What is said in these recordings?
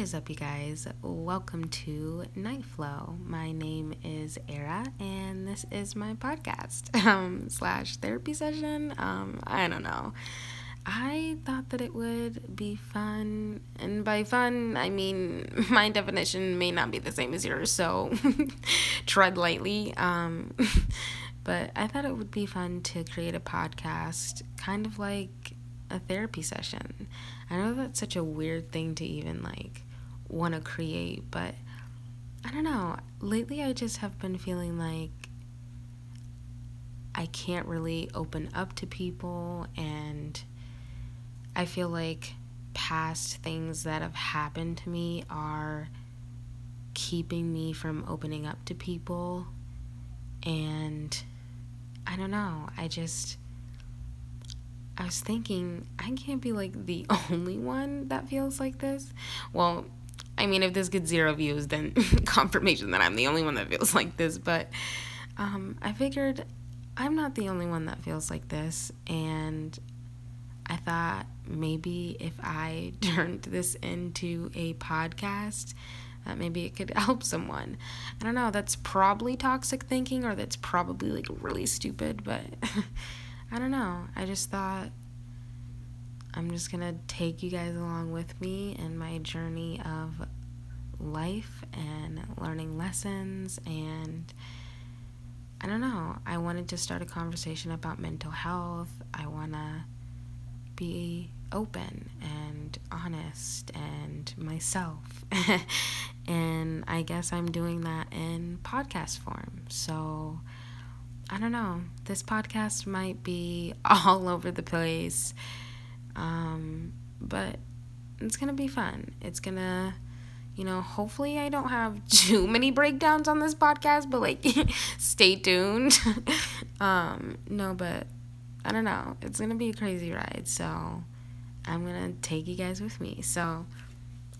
What is up, you guys? Welcome to Night Flow. My name is Era, and this is my podcast um, slash therapy session. Um, I don't know. I thought that it would be fun, and by fun, I mean my definition may not be the same as yours, so tread lightly. Um, but I thought it would be fun to create a podcast, kind of like a therapy session. I know that's such a weird thing to even like want to create, but I don't know. Lately, I just have been feeling like I can't really open up to people, and I feel like past things that have happened to me are keeping me from opening up to people. And I don't know. I just I was thinking, I can't be like the only one that feels like this. Well, I mean, if this gets zero views, then confirmation that I'm the only one that feels like this. But um, I figured I'm not the only one that feels like this. And I thought maybe if I turned this into a podcast, that maybe it could help someone. I don't know, that's probably toxic thinking or that's probably like really stupid, but. I don't know. I just thought I'm just going to take you guys along with me in my journey of life and learning lessons and I don't know. I wanted to start a conversation about mental health. I want to be open and honest and myself. and I guess I'm doing that in podcast form. So I don't know. This podcast might be all over the place. Um, but it's to be fun. It's to, you know, hopefully I don't have too many breakdowns on this podcast, but like, stay tuned. um, no, but I don't know. It's to be a crazy ride. So I'm to take you guys with me. So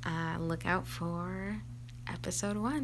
uh, look out for episode one.